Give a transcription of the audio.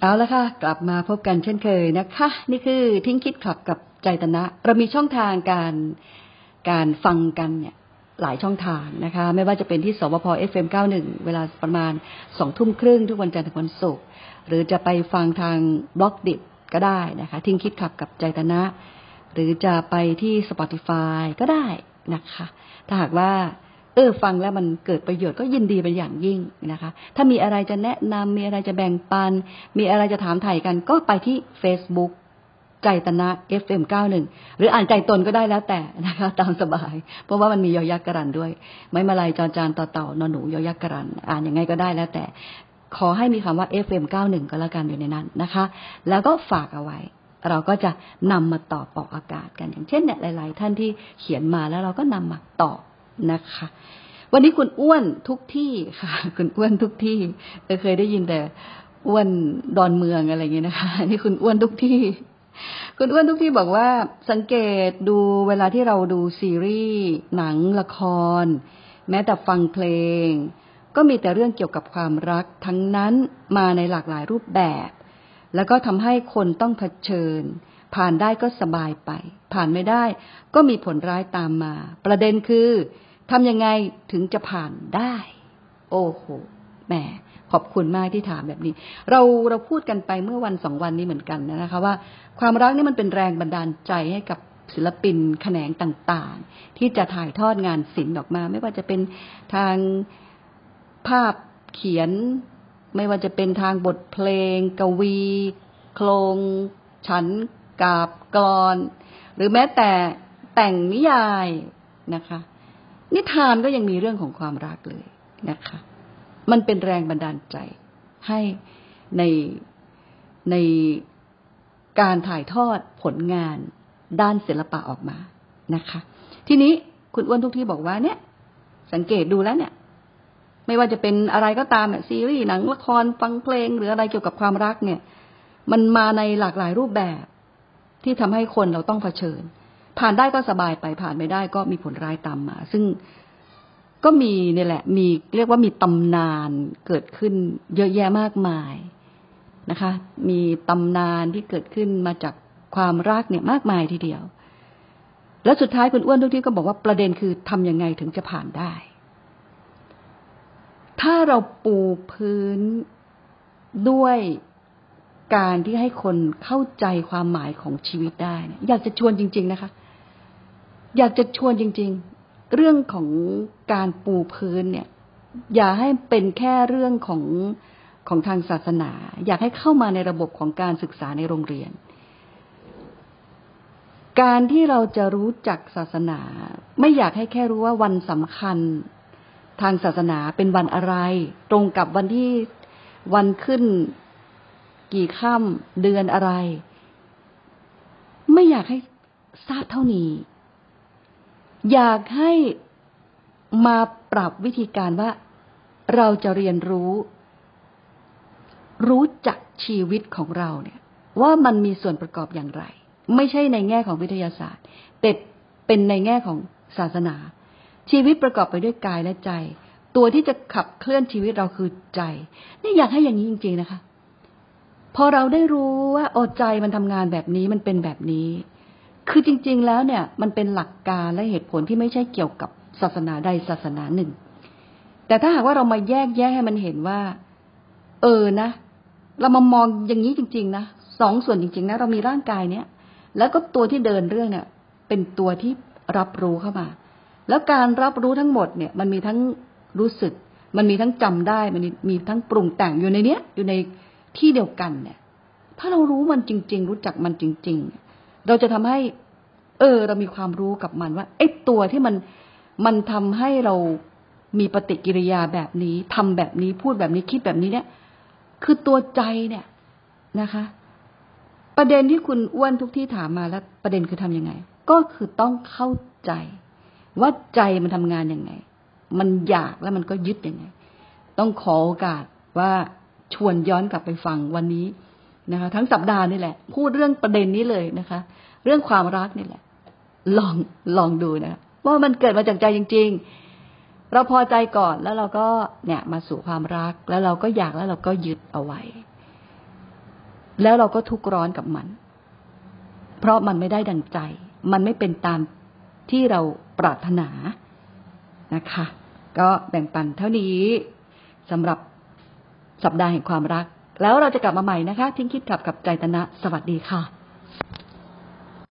เอาละค่ะ กลับมาพบกันเช่นเคยนะคะ นี่คือทิ้งคิดขับกับใจตนะ เรามีช่องทางการการฟังกันเนี่ยหลายช่องทางนะคะ ไม่ว่าจะเป็นที่สวพ FM91 เวลาประมาณสองทุ่มครึ่งทุกวันจันทร์ถึงวันศุกร์หรือจะไปฟังทางบล็อกดิบก็ได้นะคะ ทิ้งคิดขับกับใจตนะ หรือจะไปที่ Spotify ก็ได้นะคะ ถ้าหากว่า เออฟังแล้วมันเกิดประโยชน์ก็ยินดีเป็นอย่างยิ่งนะคะ ถ้ามีอะไรจะแนะนำมีอะไรจะแบ่งปัน มีอะไรจะถามไถ่กัน ก็ไปที่ Facebook ใจตนะ FM91 หรืออ่านใจตนก็ได้แล้วแต่นะคะ ตามสบาย เพราะว่ามันมียอยักษ์กรันด้วย ไม่มาลายจอจานต่อเต่านอนหนูยอยักษ์กรัน อ่านยังไงก็ได้แล้วแต่ ขอให้มีคำว่า FM91 ก็แล้วกันอยู่ในนั้นนะคะ แล้วก็ฝากเอาไว้ เราก็จะนำมาตอบออกอากาศกันอย่างเช่นเนี่ยหลาย ๆ ท่านที่เขียนมาแล้วเราก็นำมาตอบ นะคะ วันนี้คุณอ้วนทุกที่ค่ะ คุณอ้วนทุกที่เคยได้ยินแต่อ้วนดอนเมืองอะไรอย่างเงี้ยนะคะนี่คุณอ้วนทุกที่ คุณอ้วนทุกที่บอกว่าสังเกตดูเวลาที่เราดูซีรีส์หนังละคร แม้แต่ฟังเพลง ก็มีแต่เรื่องเกี่ยวกับความรักทั้งนั้นมาในหลากหลายรูปแบบ แล้วก็ทำให้คนต้องเผชิญ ผ่านได้ก็สบายไป ผ่านไม่ได้ก็มีผลร้ายตามมา ประเด็นคือ ทำยังไงถึงจะผ่านได้ โอ้โหแหมขอบคุณมากที่ถามแบบนี้ เราเราพูดกันไปเมื่อวันสองวันนี้เหมือนกันนะคะว่า ความรักนี่มันเป็นแรงบันดาลใจให้กับศิลปินแขนงต่างๆ ที่จะถ่ายทอดงานศิลป์ออกมา ไม่ว่าจะเป็นทางภาพเขียน ไม่ว่าจะเป็นทางบทเพลง กวี โครง ฉันกาบกรอน หรือแม้แต่แต่งนิยายนะคะ นิทานก็ยังมีเรื่องของความรักเลยนะคะ มันเป็นแรงบันดาลใจให้ในในการถ่ายทอดผลงานด้านศิลปะออกมานะคะ ทีนี้คุณอ้วนทุกที่บอกว่าเนี่ย สังเกตดูแล้วเนี่ย ไม่ว่าจะเป็นอะไรก็ตามเนี่ยซีรีส์หนังละครฟังเพลง หรืออะไรเกี่ยวกับความรักเนี่ย มันมาในหลากหลายรูปแบบที่ทำให้คนเราต้องเผชิญ ผ่านได้ก็สบายไปผ่านไม่ได้ก็มีผลร้ายตามมา ซึ่งก็มีนี่แหละ มีเรียกว่ามีตำนานเกิดขึ้นเยอะแยะมากมายนะคะ มีตำนานที่เกิดขึ้นมาจากความรักเนี่ยมากมายทีเดียว แล้วสุดท้ายคุณอ้วนทุกที่ก็บอกว่าประเด็นคือทำยังไงถึงจะผ่านได้ ถ้าเราปูพื้นด้วยการที่ให้คนเข้าใจความหมายของชีวิตได้ อยากจะชวนจริง ๆ นะคะ อยากจะชวนจริง ๆ เรื่องของการปูพื้นเนี่ย อย่าให้เป็นแค่เรื่องของของทางศาสนา อยากให้เข้ามาในระบบของการศึกษาในโรงเรียน การที่เราจะรู้จักศาสนา ไม่อยากให้แค่รู้ว่าวันสำคัญทางศาสนาเป็นวันอะไร ตรงกับวันที่วันขึ้นกี่ค่ำเดือนอะไร ไม่อยากให้ทราบเท่านี้ อยากให้มาปรับวิธีการว่า เราจะเรียนรู้ รู้จักชีวิตของเราเนี่ย ว่ามันมีส่วนประกอบอย่างไร ไม่ใช่ในแง่ของวิทยาศาสตร์ แต่เป็นในแง่ของศาสนา ชีวิตประกอบไปด้วยกายและใจ ตัวที่จะขับเคลื่อนชีวิตเราคือใจ นี่อยากให้อย่างนี้จริง ๆนะคะ พอเราได้รู้ว่าโอใจมันทำงานแบบนี้มันเป็นแบบนี้ คือจริง ๆ แล้วเนี่ย มันเป็นหลักการและเหตุผลที่ไม่ใช่เกี่ยวกับศาสนาใดศาสนาหนึ่ง แต่ถ้าหากว่าเรามาแยกแยะให้มันเห็นว่า เออนะ เรามามองอย่างนี้จริง ๆ นะสองส่วนจริง ๆ นะ เรามีร่างกายเนี้ยแล้วก็ตัวที่เดินเรื่องเนี่ย เป็นตัวที่รับรู้เข้ามา แล้วการรับรู้ทั้งหมดเนี่ย มันมีทั้งรู้สึก มันมีทั้งจำได้ มันมีทั้งปรุงแต่งอยู่ในเนี้ย อยู่ในที่เดียวกันเนี่ย ถ้าเรารู้มันจริง ๆ รู้จักมันจริง ๆ เราจะทำให้ เออ เรามีความรู้กับมันว่าไอ้ตัวที่มันมันทำให้เรามีปฏิกิริยาแบบนี้ทำแบบนี้พูดแบบนี้คิดแบบนี้เนี่ย คือตัวใจเนี่ยนะคะ ประเด็นที่คุณอ้วนทุกที่ถามมาแล้ว ประเด็นคือทํำยังไง ก็คือต้องเข้าใจ ว่าใจมันทำงานยังไง มันอยากแล้วมันก็ยึดยังไง ต้องขอโอกาสว่าชวนย้อนกลับไปฟังวันนี้ นะคะทั้งสัปดาห์นี่แหละ พูดเรื่องประเด็นนี้เลยนะคะ เรื่องความรักนี่แหละ ลองลองดูนะว่ามันเกิดมาจากใจจริง ๆ เราพอใจก่อนแล้วเราก็เนี่ยมาสู่ความรักแล้วเราก็อยากแล้วเราก็ยึดเอาไว้ แล้วเราก็ทุกข์ร้อนกับมัน เพราะมันไม่ได้ดังใจ มันไม่เป็นตามที่เราปรารถนานะคะ ก็แบ่งปันเท่านี้สำหรับสัปดาห์แห่งความรัก แล้วเราจะกลับมาใหม่นะคะ ทิ้งคิดขับกับใจตนะ สวัสดีค่ะ